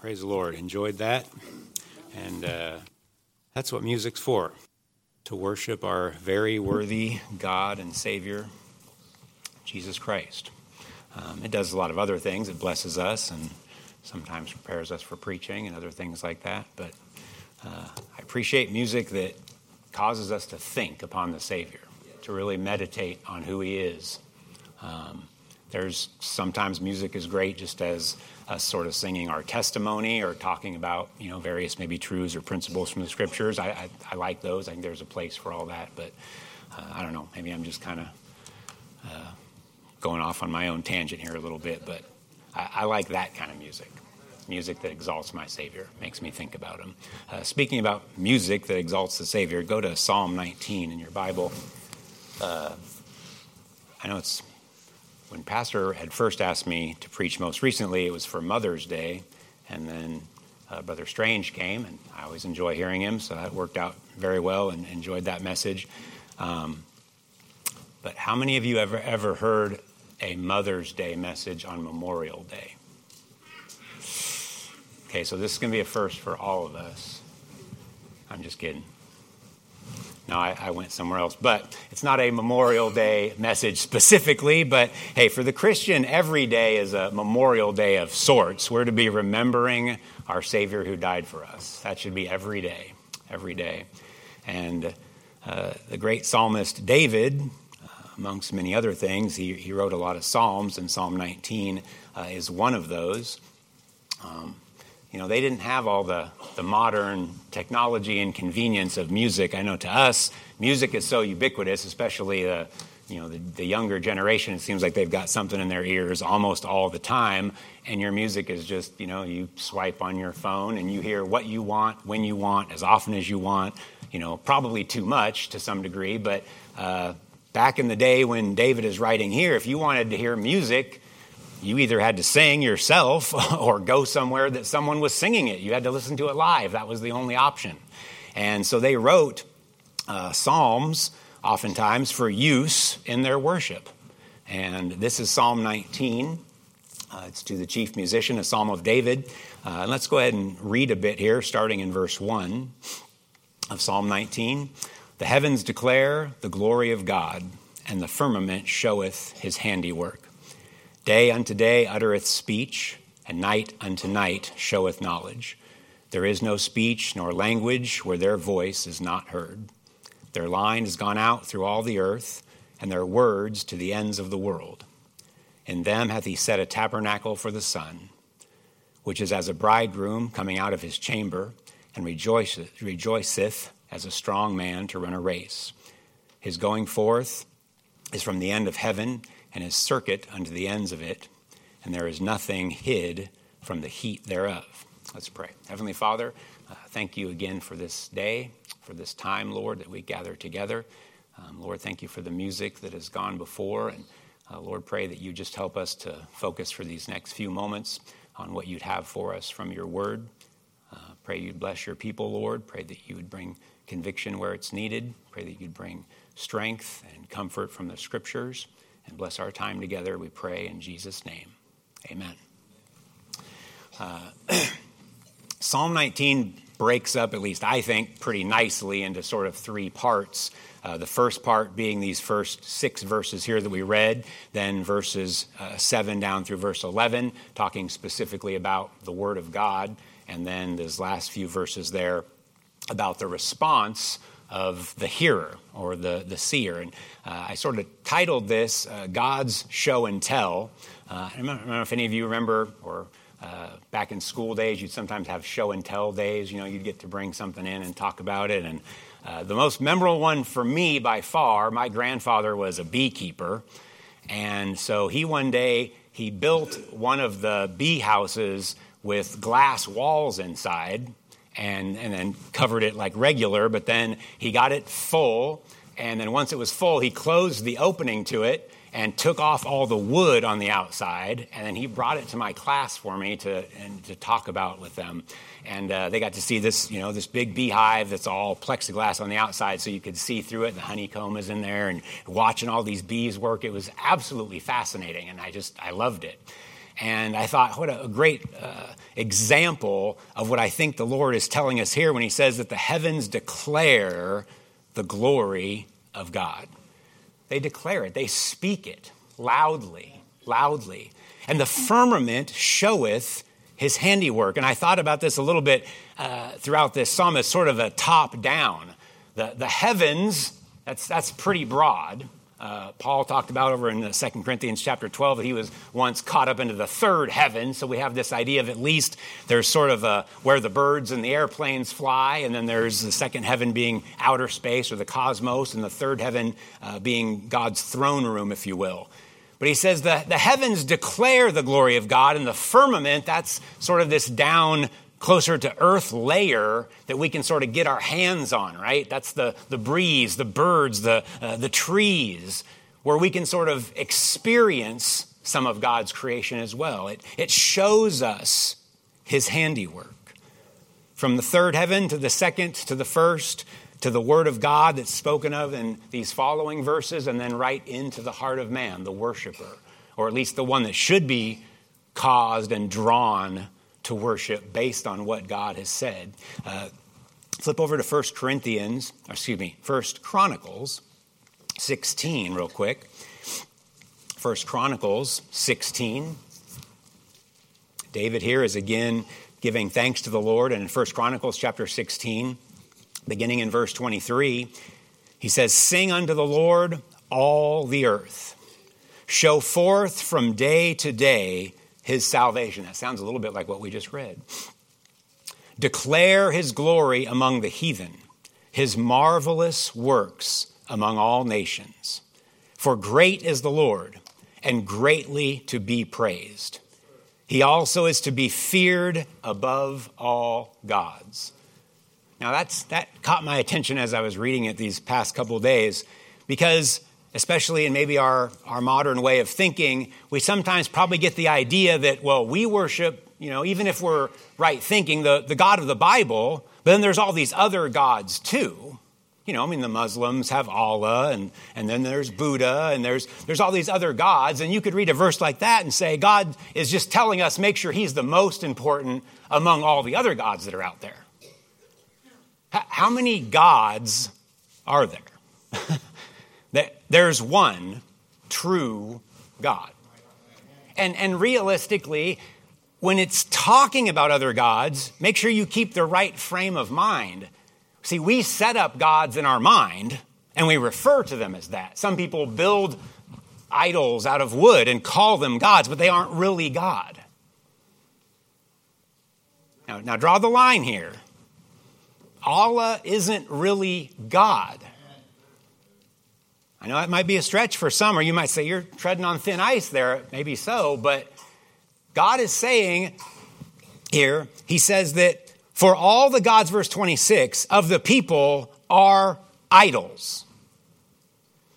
Praise the Lord. Enjoyed that. And uh, that's what music's for to worship our very worthy God and Savior, Jesus Christ. Um, it does a lot of other things. It blesses us and sometimes prepares us for preaching and other things like that. But uh, I appreciate music that causes us to think upon the Savior, to really meditate on who He is. Um, there's sometimes music is great just as us sort of singing our testimony or talking about you know various maybe truths or principles from the scriptures. I, I, I like those. I think there's a place for all that, but uh, I don't know. Maybe I'm just kind of uh, going off on my own tangent here a little bit, but I, I, like that kind of music. Music that exalts my Savior, makes me think about Him. Uh, speaking about music that exalts the Savior, go to Psalm 19 in your Bible. Uh, I know it's when Pastor had first asked me to preach most recently, it was for Mother's Day, and then uh, Brother Strange came, and I always enjoy hearing him, so that worked out very well and enjoyed that message. Um, but how many of you ever ever heard a Mother's Day message on Memorial Day? Okay, so this is going to be a first for all of us. I'm just kidding. No, I, I, went somewhere else. But it's not a Memorial Day message specifically. But hey, for the Christian, every day is a Memorial Day of sorts. We're to be remembering our Savior who died for us. That should be every day, every day. And uh, the great psalmist David, uh, amongst many other things, he, he wrote a lot of Psalms, and Psalm 19 uh, is one of those. Um, you know, they didn't have all the, the modern technology and convenience of music. I know to us, music is so ubiquitous, especially the, you know, the, the younger generation. It seems like they've got something in their ears almost all the time. And your music is just, you know, you swipe on your phone and you hear what you want, when you want, as often as you want. You know, probably too much to some degree, but uh, back in the day when David is writing here, if you wanted to hear music, you either had to sing yourself or go somewhere that someone was singing it. You had to listen to it live. That was the only option. And so they wrote uh, psalms, oftentimes, for use in their worship. And this is Psalm 19. Uh, it's to the chief musician, a psalm of David. Uh, let's go ahead and read a bit here, starting in verse 1 of Psalm 19. The heavens declare the glory of God, and the firmament showeth his handiwork. Day unto day uttereth speech, and night unto night showeth knowledge. There is no speech nor language where their voice is not heard. Their line has gone out through all the earth, and their words to the ends of the world. In them hath he set a tabernacle for the sun, which is as a bridegroom coming out of his chamber, and rejoiceth, rejoiceth as a strong man to run a race. His going forth is from the end of heaven and his circuit unto the ends of it, and there is nothing hid from the heat thereof. Let's pray. Heavenly Father, uh, thank you again for this day, for this time, Lord, that we gather together. Um, Lord, thank you for the music that has gone before. And uh, Lord, pray that you just help us to focus for these next few moments on what you'd have for us from your word. Uh, pray you'd bless your people, Lord. Pray that you would bring conviction where it's needed. Pray that you'd bring strength and comfort from the scriptures and bless our time together, we pray in Jesus' name. Amen. Uh, Psalm 19 breaks up, at least I think, pretty nicely into sort of three parts. Uh, the first part being these first six verses here that we read, then verses uh, 7 down through verse 11, talking specifically about the Word of God, and then those last few verses there about the response of the hearer or the, the seer. And uh, I sort of titled this uh, God's Show and Tell. Uh, I don't know if any of you remember, or uh, back in school days, you'd sometimes have show and tell days. You know, you'd get to bring something in and talk about it. And uh, the most memorable one for me by far, my grandfather was a beekeeper. And so he one day, he built one of the bee houses with glass walls inside and, and then covered it like regular, but then he got it full. And then once it was full, he closed the opening to it and took off all the wood on the outside. And then he brought it to my class for me to, and to talk about with them. And uh, they got to see this, you know, this big beehive that's all plexiglass on the outside, so you could see through it. The honeycomb is in there, and watching all these bees work. It was absolutely fascinating, and I just I loved it. And I thought, what a great uh, example of what I think the Lord is telling us here when he says that the heavens declare the glory of God. They declare it, they speak it loudly, loudly. And the firmament showeth his handiwork. And I thought about this a little bit uh, throughout this psalm as sort of a top down. The, the heavens, that's, that's pretty broad. Uh, Paul talked about over in Second Corinthians chapter 12 that he was once caught up into the third heaven. So we have this idea of at least there's sort of a, where the birds and the airplanes fly, and then there's the second heaven being outer space or the cosmos, and the third heaven uh, being God's throne room, if you will. But he says the, the heavens declare the glory of God, and the firmament, that's sort of this down closer to earth layer that we can sort of get our hands on, right? That's the, the breeze, the birds, the, uh, the trees, where we can sort of experience some of God's creation as well. It, it shows us his handiwork. From the third heaven to the second to the first to the word of God that's spoken of in these following verses, and then right into the heart of man, the worshiper, or at least the one that should be caused and drawn to worship based on what God has said. Uh, flip over to 1 Corinthians, excuse me, 1 Chronicles 16, real quick. 1 Chronicles 16. David here is again giving thanks to the Lord, and in 1 Chronicles chapter 16, beginning in verse 23, he says, Sing unto the Lord all the earth. Show forth from day to day his salvation. That sounds a little bit like what we just read. Declare his glory among the heathen, his marvelous works among all nations. For great is the Lord, and greatly to be praised. He also is to be feared above all gods. Now that's that caught my attention as I was reading it these past couple days because especially in maybe our, our modern way of thinking, we sometimes probably get the idea that, well, we worship, you know, even if we're right thinking, the, the God of the Bible, but then there's all these other gods too. You know, I mean, the Muslims have Allah, and, and then there's Buddha, and there's, there's all these other gods. And you could read a verse like that and say, God is just telling us, make sure He's the most important among all the other gods that are out there. How many gods are there? That there's one true God. And, and realistically, when it's talking about other gods, make sure you keep the right frame of mind. See, we set up gods in our mind and we refer to them as that. Some people build idols out of wood and call them gods, but they aren't really God. Now, now draw the line here. Allah isn't really God. I know it might be a stretch for some, or you might say you're treading on thin ice there. Maybe so, but God is saying here, He says that for all the gods, verse 26, of the people are idols.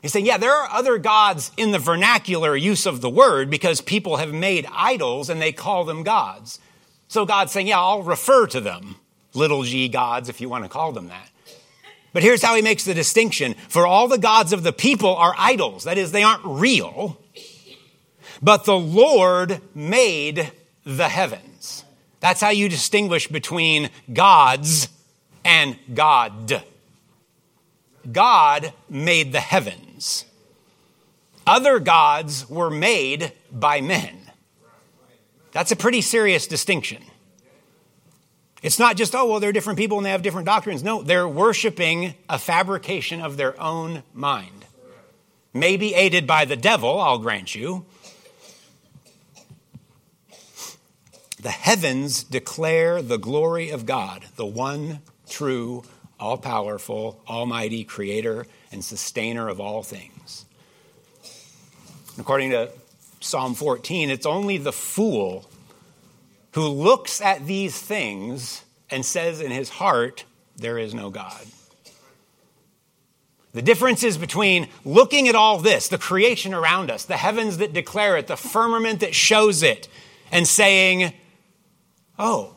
He's saying, yeah, there are other gods in the vernacular use of the word because people have made idols and they call them gods. So God's saying, yeah, I'll refer to them, little g gods, if you want to call them that. But here's how he makes the distinction. For all the gods of the people are idols. That is, they aren't real. But the Lord made the heavens. That's how you distinguish between gods and God. God made the heavens. Other gods were made by men. That's a pretty serious distinction. It's not just, oh, well, they're different people and they have different doctrines. No, they're worshiping a fabrication of their own mind. Maybe aided by the devil, I'll grant you. The heavens declare the glory of God, the one true, all powerful, almighty creator and sustainer of all things. According to Psalm 14, it's only the fool who looks at these things and says in his heart, There is no God. The difference is between looking at all this, the creation around us, the heavens that declare it, the firmament that shows it, and saying, Oh,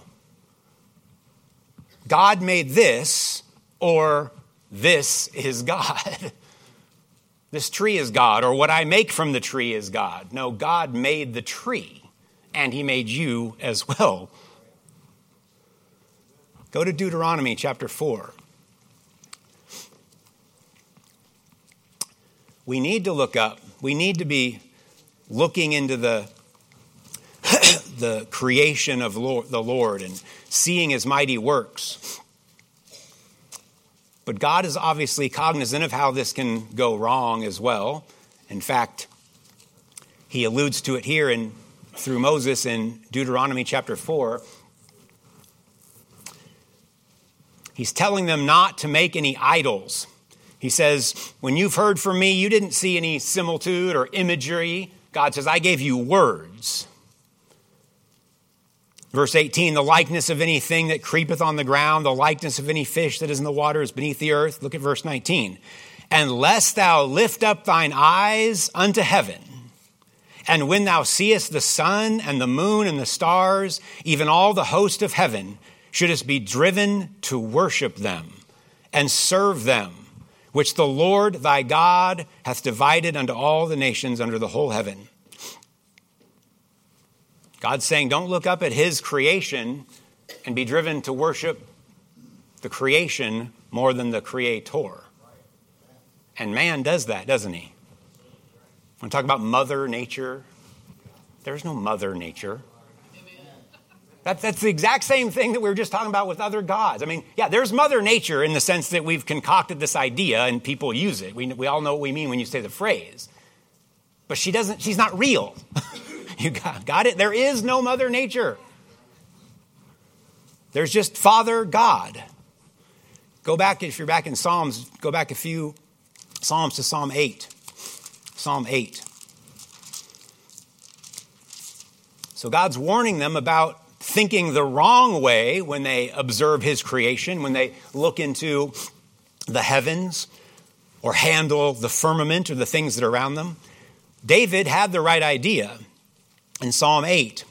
God made this, or this is God. this tree is God, or what I make from the tree is God. No, God made the tree and he made you as well. Go to Deuteronomy chapter 4. We need to look up. We need to be looking into the, the creation of Lord, the Lord and seeing his mighty works. But God is obviously cognizant of how this can go wrong as well. In fact, he alludes to it here in, through Moses in Deuteronomy chapter 4. He's telling them not to make any idols. He says, When you've heard from me, you didn't see any similitude or imagery. God says, I gave you words. Verse 18, the likeness of anything that creepeth on the ground, the likeness of any fish that is in the water is beneath the earth. Look at verse 19. And lest thou lift up thine eyes unto heaven, and when thou seest the sun and the moon and the stars, even all the host of heaven, shouldst be driven to worship them and serve them, which the Lord thy God hath divided unto all the nations under the whole heaven. God's saying, don't look up at his creation and be driven to worship the creation more than the creator. And man does that, doesn't he? When we talk about mother nature, there's no mother nature. That, that's the exact same thing that we were just talking about with other gods. I mean, yeah, there's mother nature in the sense that we've concocted this idea and people use it. We, we all know what we mean when you say the phrase. But she doesn't, she's not real. You got, got it? There is no Mother Nature. There's just Father God. Go back, if you're back in Psalms, go back a few Psalms to Psalm 8. Psalm 8. So God's warning them about thinking the wrong way when they observe His creation, when they look into the heavens or handle the firmament or the things that are around them. David had the right idea in Psalm 8.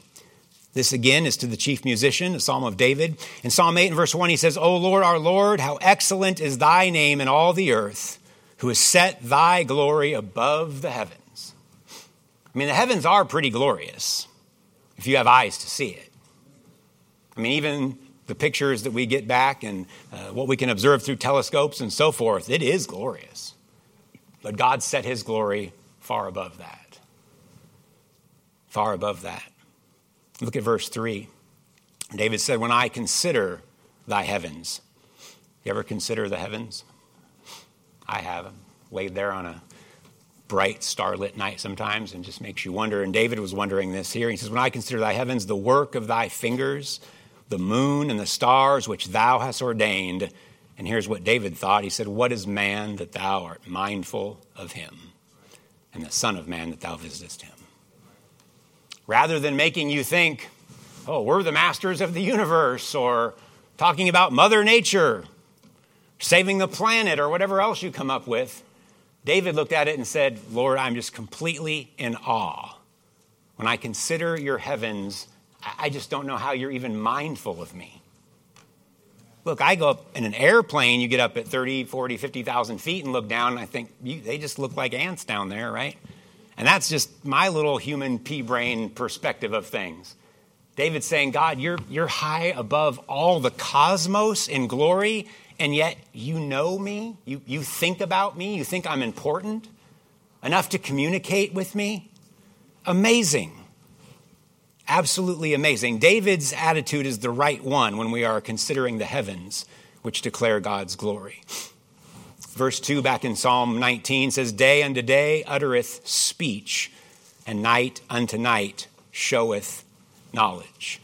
This again is to the chief musician, a psalm of David. In Psalm 8 and verse 1, he says, O Lord, our Lord, how excellent is thy name in all the earth, who has set thy glory above the heavens. I mean, the heavens are pretty glorious if you have eyes to see it. I mean, even the pictures that we get back and uh, what we can observe through telescopes and so forth, it is glorious. But God set his glory far above that far above that. Look at verse 3. David said, When I consider thy heavens, you ever consider the heavens? I have. Laid there on a bright, starlit night sometimes and just makes you wonder. And David was wondering this here. He says, When I consider thy heavens, the work of thy fingers, the moon and the stars which thou hast ordained. And here's what David thought. He said, What is man that thou art mindful of him? And the Son of Man that thou visitest him rather than making you think, oh, we're the masters of the universe, or talking about Mother Nature, saving the planet, or whatever else you come up with. David looked at it and said, Lord, I'm just completely in awe. When I consider your heavens, I just don't know how you're even mindful of me. Look, I go up in an airplane, you get up at 30, 40, 50,000 feet and look down, and I think they just look like ants down there, right? And that's just my little human pea brain perspective of things. David's saying, God, you're, you're high above all the cosmos in glory, and yet you know me. You, you think about me. You think I'm important enough to communicate with me. Amazing. Absolutely amazing. David's attitude is the right one when we are considering the heavens, which declare God's glory. Verse 2 back in Psalm 19 says, Day unto day uttereth speech, and night unto night showeth knowledge.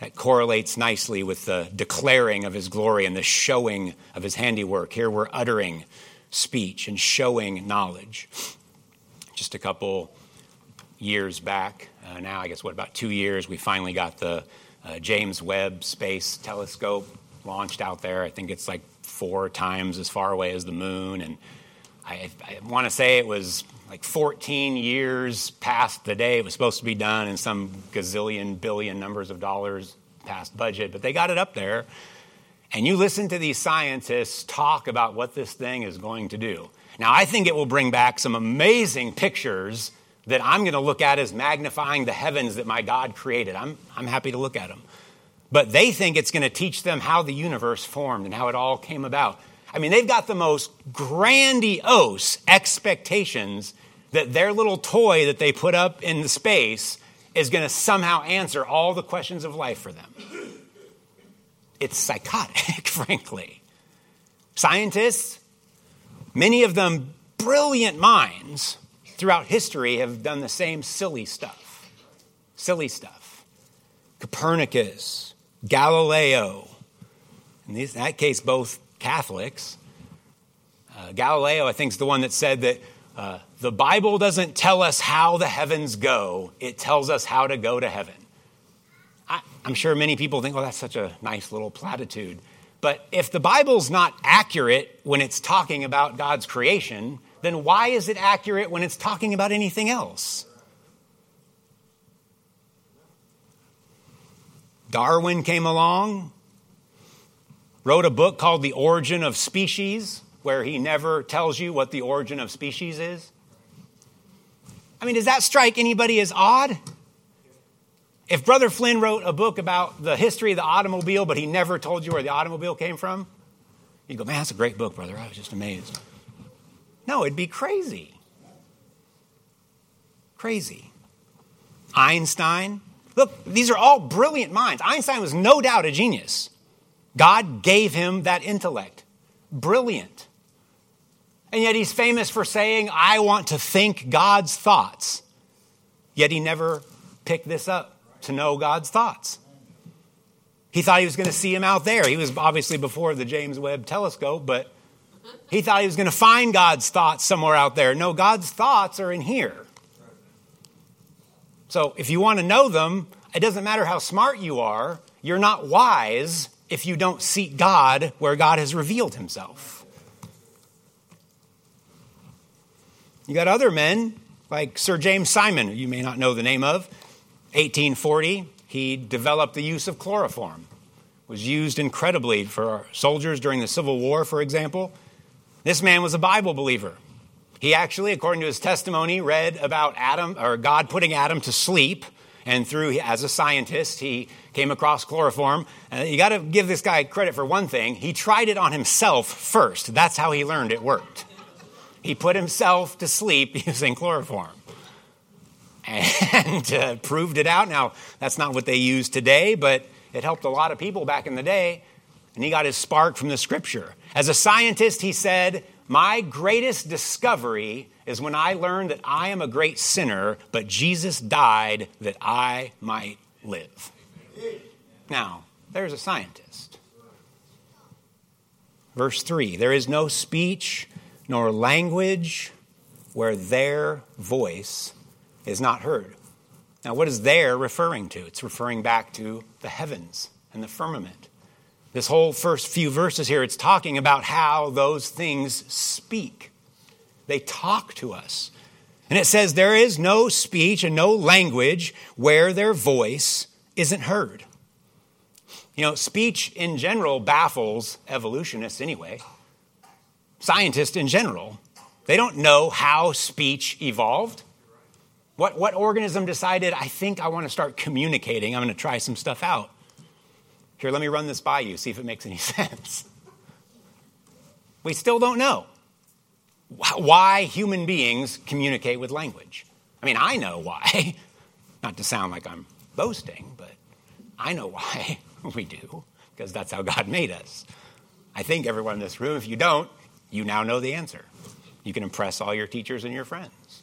That correlates nicely with the declaring of his glory and the showing of his handiwork. Here we're uttering speech and showing knowledge. Just a couple years back, uh, now I guess what, about two years, we finally got the uh, James Webb Space Telescope launched out there. I think it's like four times as far away as the moon. And I, I want to say it was like 14 years past the day it was supposed to be done and some gazillion billion numbers of dollars past budget, but they got it up there. And you listen to these scientists talk about what this thing is going to do. Now, I think it will bring back some amazing pictures that I'm going to look at as magnifying the heavens that my God created. I'm, I'm happy to look at them. but they think it's going to teach them how the universe formed and how it all came about. I mean, they've got the most grandiose expectations that their little toy that they put up in the space is going to somehow answer all the questions of life for them. It's psychotic, frankly. Scientists, many of them brilliant minds throughout history, have done the same silly stuff. Silly stuff. Copernicus, Galileo, in that case, both Catholics. Uh, Galileo, I think, is the one that said that uh, the Bible doesn't tell us how the heavens go, it tells us how to go to heaven. I, I'm sure many people think, well, that's such a nice little platitude. But if the Bible's not accurate when it's talking about God's creation, then why is it accurate when it's talking about anything else? Darwin came along, wrote a book called The Origin of Species, where he never tells you what the origin of species is. I mean, does that strike anybody as odd? If Brother Flynn wrote a book about the history of the automobile, but he never told you where the automobile came from, you'd go, man, that's a great book, brother. I was just amazed. No, it'd be crazy. Crazy. Einstein. Look, these are all brilliant minds. Einstein was no doubt a genius. God gave him that intellect. Brilliant. And yet he's famous for saying, I want to think God's thoughts. Yet he never picked this up to know God's thoughts. He thought he was going to see him out there. He was obviously before the James Webb telescope, but he thought he was going to find God's thoughts somewhere out there. No, God's thoughts are in here. So if you want to know them, it doesn't matter how smart you are, you're not wise if you don't seek God where God has revealed himself. You got other men like Sir James Simpson, you may not know the name of. 1840, he developed the use of chloroform. Was used incredibly for soldiers during the Civil War, for example. This man was a Bible believer. He actually, according to his testimony, read about Adam or God putting Adam to sleep, and through as a scientist, he came across chloroform. And you got to give this guy credit for one thing: he tried it on himself first. That's how he learned it worked. He put himself to sleep using chloroform and uh, proved it out. Now, that's not what they use today, but it helped a lot of people back in the day. And he got his spark from the scripture. As a scientist, he said, My greatest discovery is when I learned that I am a great sinner, but Jesus died that I might live. Now, there's a scientist. Verse 3 There is no speech nor language where their voice is not heard. Now, what is there referring to? It's referring back to the heavens and the firmament. This whole first few verses here, it's talking about how those things speak. They talk to us. And it says, There is no speech and no language where their voice isn't heard. You know, speech in general baffles evolutionists anyway. Scientists in general, they don't know how speech evolved. What, what organism decided, I think I want to start communicating? I'm going to try some stuff out. Here, let me run this by you, see if it makes any sense. We still don't know why human beings communicate with language. I mean, I know why. Not to sound like I'm boasting, but I know why we do, because that's how God made us. I think everyone in this room, if you don't, you now know the answer. You can impress all your teachers and your friends.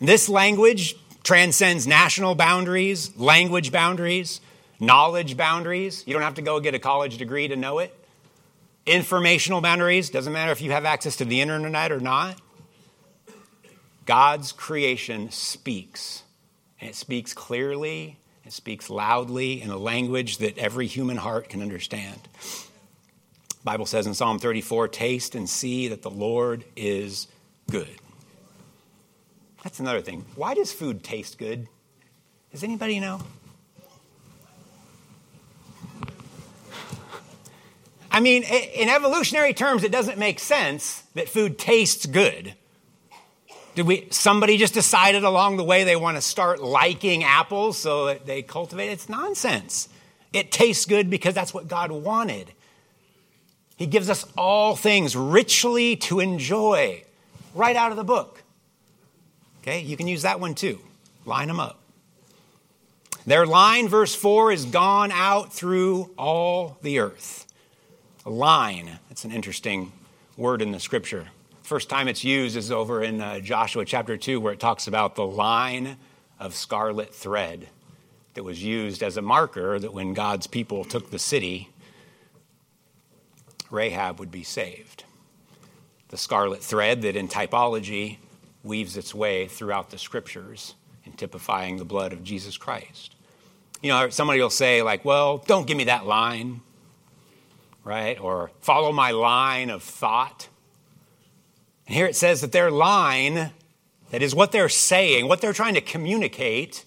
This language transcends national boundaries, language boundaries knowledge boundaries. You don't have to go get a college degree to know it. Informational boundaries. Doesn't matter if you have access to the internet or not. God's creation speaks, and it speaks clearly, it speaks loudly in a language that every human heart can understand. The Bible says in Psalm 34, taste and see that the Lord is good. That's another thing. Why does food taste good? Does anybody know? I mean, in evolutionary terms, it doesn't make sense that food tastes good. Did we somebody just decided along the way they want to start liking apples so that they cultivate? It's nonsense. It tastes good because that's what God wanted. He gives us all things richly to enjoy right out of the book. Okay, you can use that one too. Line them up. Their line, verse 4, is gone out through all the earth. Line, that's an interesting word in the scripture. First time it's used is over in uh, Joshua chapter 2, where it talks about the line of scarlet thread that was used as a marker that when God's people took the city, Rahab would be saved. The scarlet thread that in typology weaves its way throughout the scriptures in typifying the blood of Jesus Christ. You know, somebody will say, like, well, don't give me that line, right? Or follow my line of thought. And here it says that their line, that is what they're saying, what they're trying to communicate,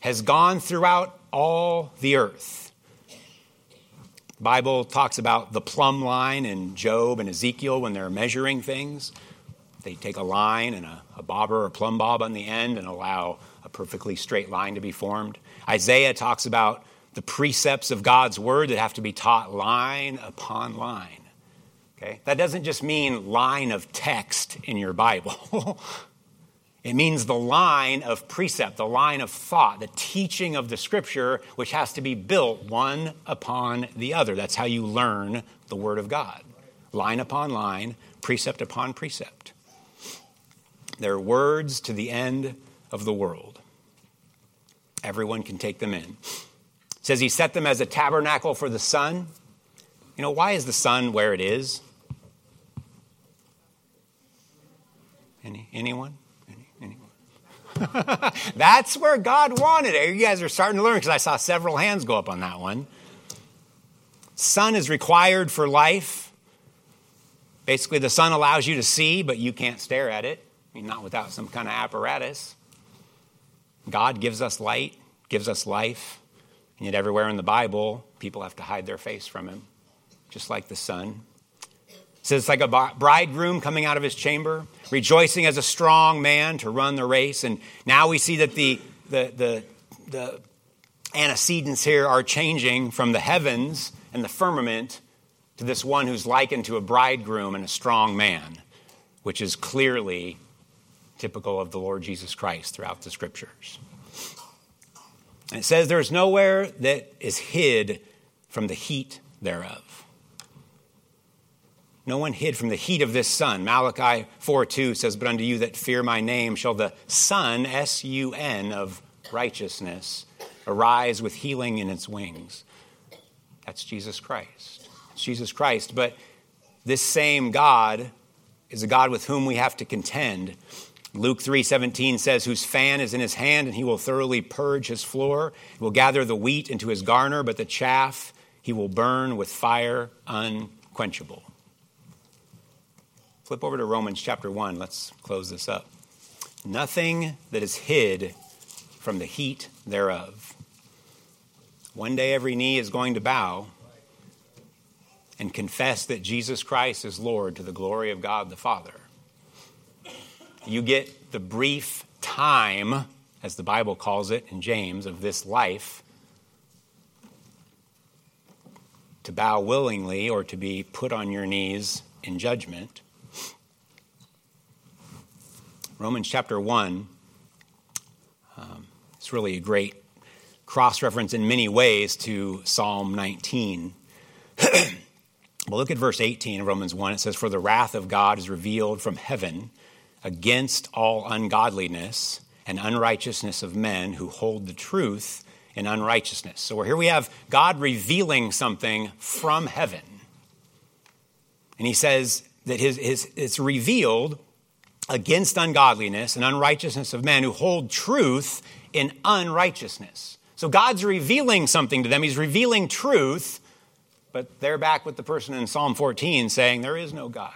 has gone throughout all the earth. Bible talks about the plumb line in Job and Ezekiel when they're measuring things. They take a line and a, a bobber or plumb bob on the end and allow a perfectly straight line to be formed. Isaiah talks about the precepts of God's word that have to be taught line upon line. Okay? That doesn't just mean line of text in your Bible. it means the line of precept, the line of thought, the teaching of the scripture, which has to be built one upon the other. That's how you learn the Word of God. Line upon line, precept upon precept. They're words to the end of the world. Everyone can take them in. Says he set them as a tabernacle for the sun. You know, why is the sun where it is? Any, anyone? Any, anyone? That's where God wanted it. You guys are starting to learn because I saw several hands go up on that one. Sun is required for life. Basically, the sun allows you to see, but you can't stare at it. I mean, not without some kind of apparatus. God gives us light, gives us life, yet everywhere in the Bible, people have to hide their face from Him, just like the sun. It says it's like a bridegroom coming out of his chamber, rejoicing as a strong man to run the race. And now we see that the, the, the, the antecedents here are changing from the heavens and the firmament to this one who's likened to a bridegroom and a strong man, which is clearly typical of the Lord Jesus Christ throughout the scriptures. And it says, There is nowhere that is hid from the heat thereof. No one hid from the heat of this sun. Malachi 4 2 says, But unto you that fear my name shall the sun, S U N, of righteousness arise with healing in its wings. That's Jesus Christ. It's Jesus Christ. But this same God is a God with whom we have to contend. Luke 3:17 says whose fan is in his hand and he will thoroughly purge his floor he will gather the wheat into his garner but the chaff he will burn with fire unquenchable Flip over to Romans chapter 1. Let's close this up. Nothing that is hid from the heat thereof. One day every knee is going to bow and confess that Jesus Christ is Lord to the glory of God the Father. You get the brief time, as the Bible calls it in James, of this life to bow willingly or to be put on your knees in judgment. Romans chapter 1. Um, it's really a great cross reference in many ways to Psalm 19. well, look at verse 18 of Romans 1. It says, For the wrath of God is revealed from heaven against all ungodliness and unrighteousness of men who hold the truth in unrighteousness. So here we have God revealing something from heaven. And he says that his, his, it's revealed against ungodliness and unrighteousness of men who hold truth in unrighteousness. So God's revealing something to them. He's revealing truth, but they're back with the person in Psalm 14 saying, There is no God.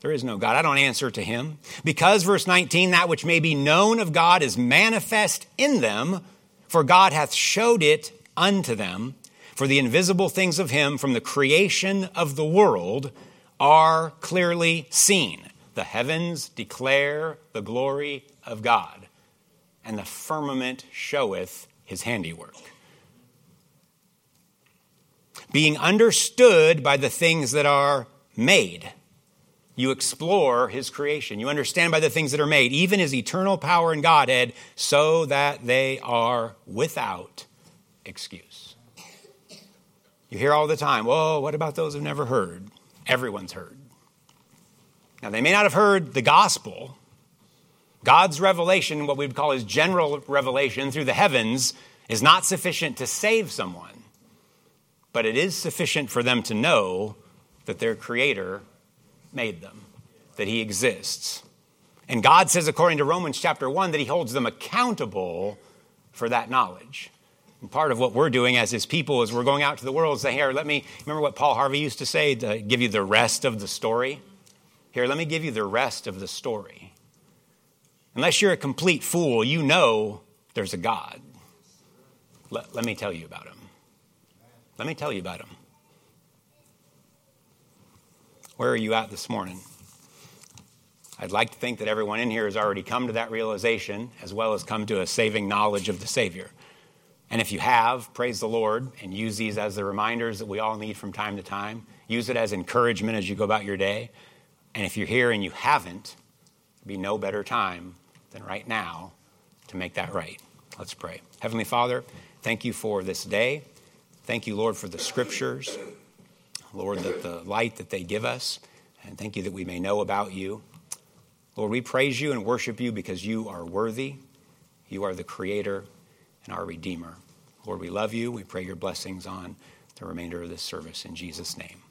There is no God. I don't answer to him. Because, verse 19, that which may be known of God is manifest in them, for God hath showed it unto them. For the invisible things of him from the creation of the world are clearly seen The heavens declare the glory of God, and the firmament showeth his handiwork. Being understood by the things that are made. You explore his creation. You understand by the things that are made, even his eternal power and Godhead, so that they are without excuse. You hear all the time, whoa, what about those who've never heard? Everyone's heard. Now, they may not have heard the gospel. God's revelation, what we would call his general revelation through the heavens, is not sufficient to save someone, but it is sufficient for them to know that their creator made them, that he exists. And God says, according to Romans chapter 1, that he holds them accountable for that knowledge. And part of what we're doing as his people is we're going out to the world and saying, Here, let me remember what Paul Harvey used to say to give you the rest of the story. Here, let me give you the rest of the story. Unless you're a complete fool, you know there's a God. Let, let me tell you about him. Let me tell you about him. Where are you at this morning? I'd like to think that everyone in here has already come to that realization as well as come to a saving knowledge of the Savior. And if you have, praise the Lord and use these as the reminders that we all need from time to time. Use it as encouragement as you go about your day. And if you're here and you haven't, be no better time than right now to make that right. Let's pray. Heavenly Father, thank you for this day. Thank you, Lord, for the scriptures. Lord, that the light that they give us. And thank you that we may know about you. Lord, we praise you and worship you because you are worthy. You are the creator and our Redeemer. Lord, we love you. We pray your blessings on the remainder of this service. In Jesus' name.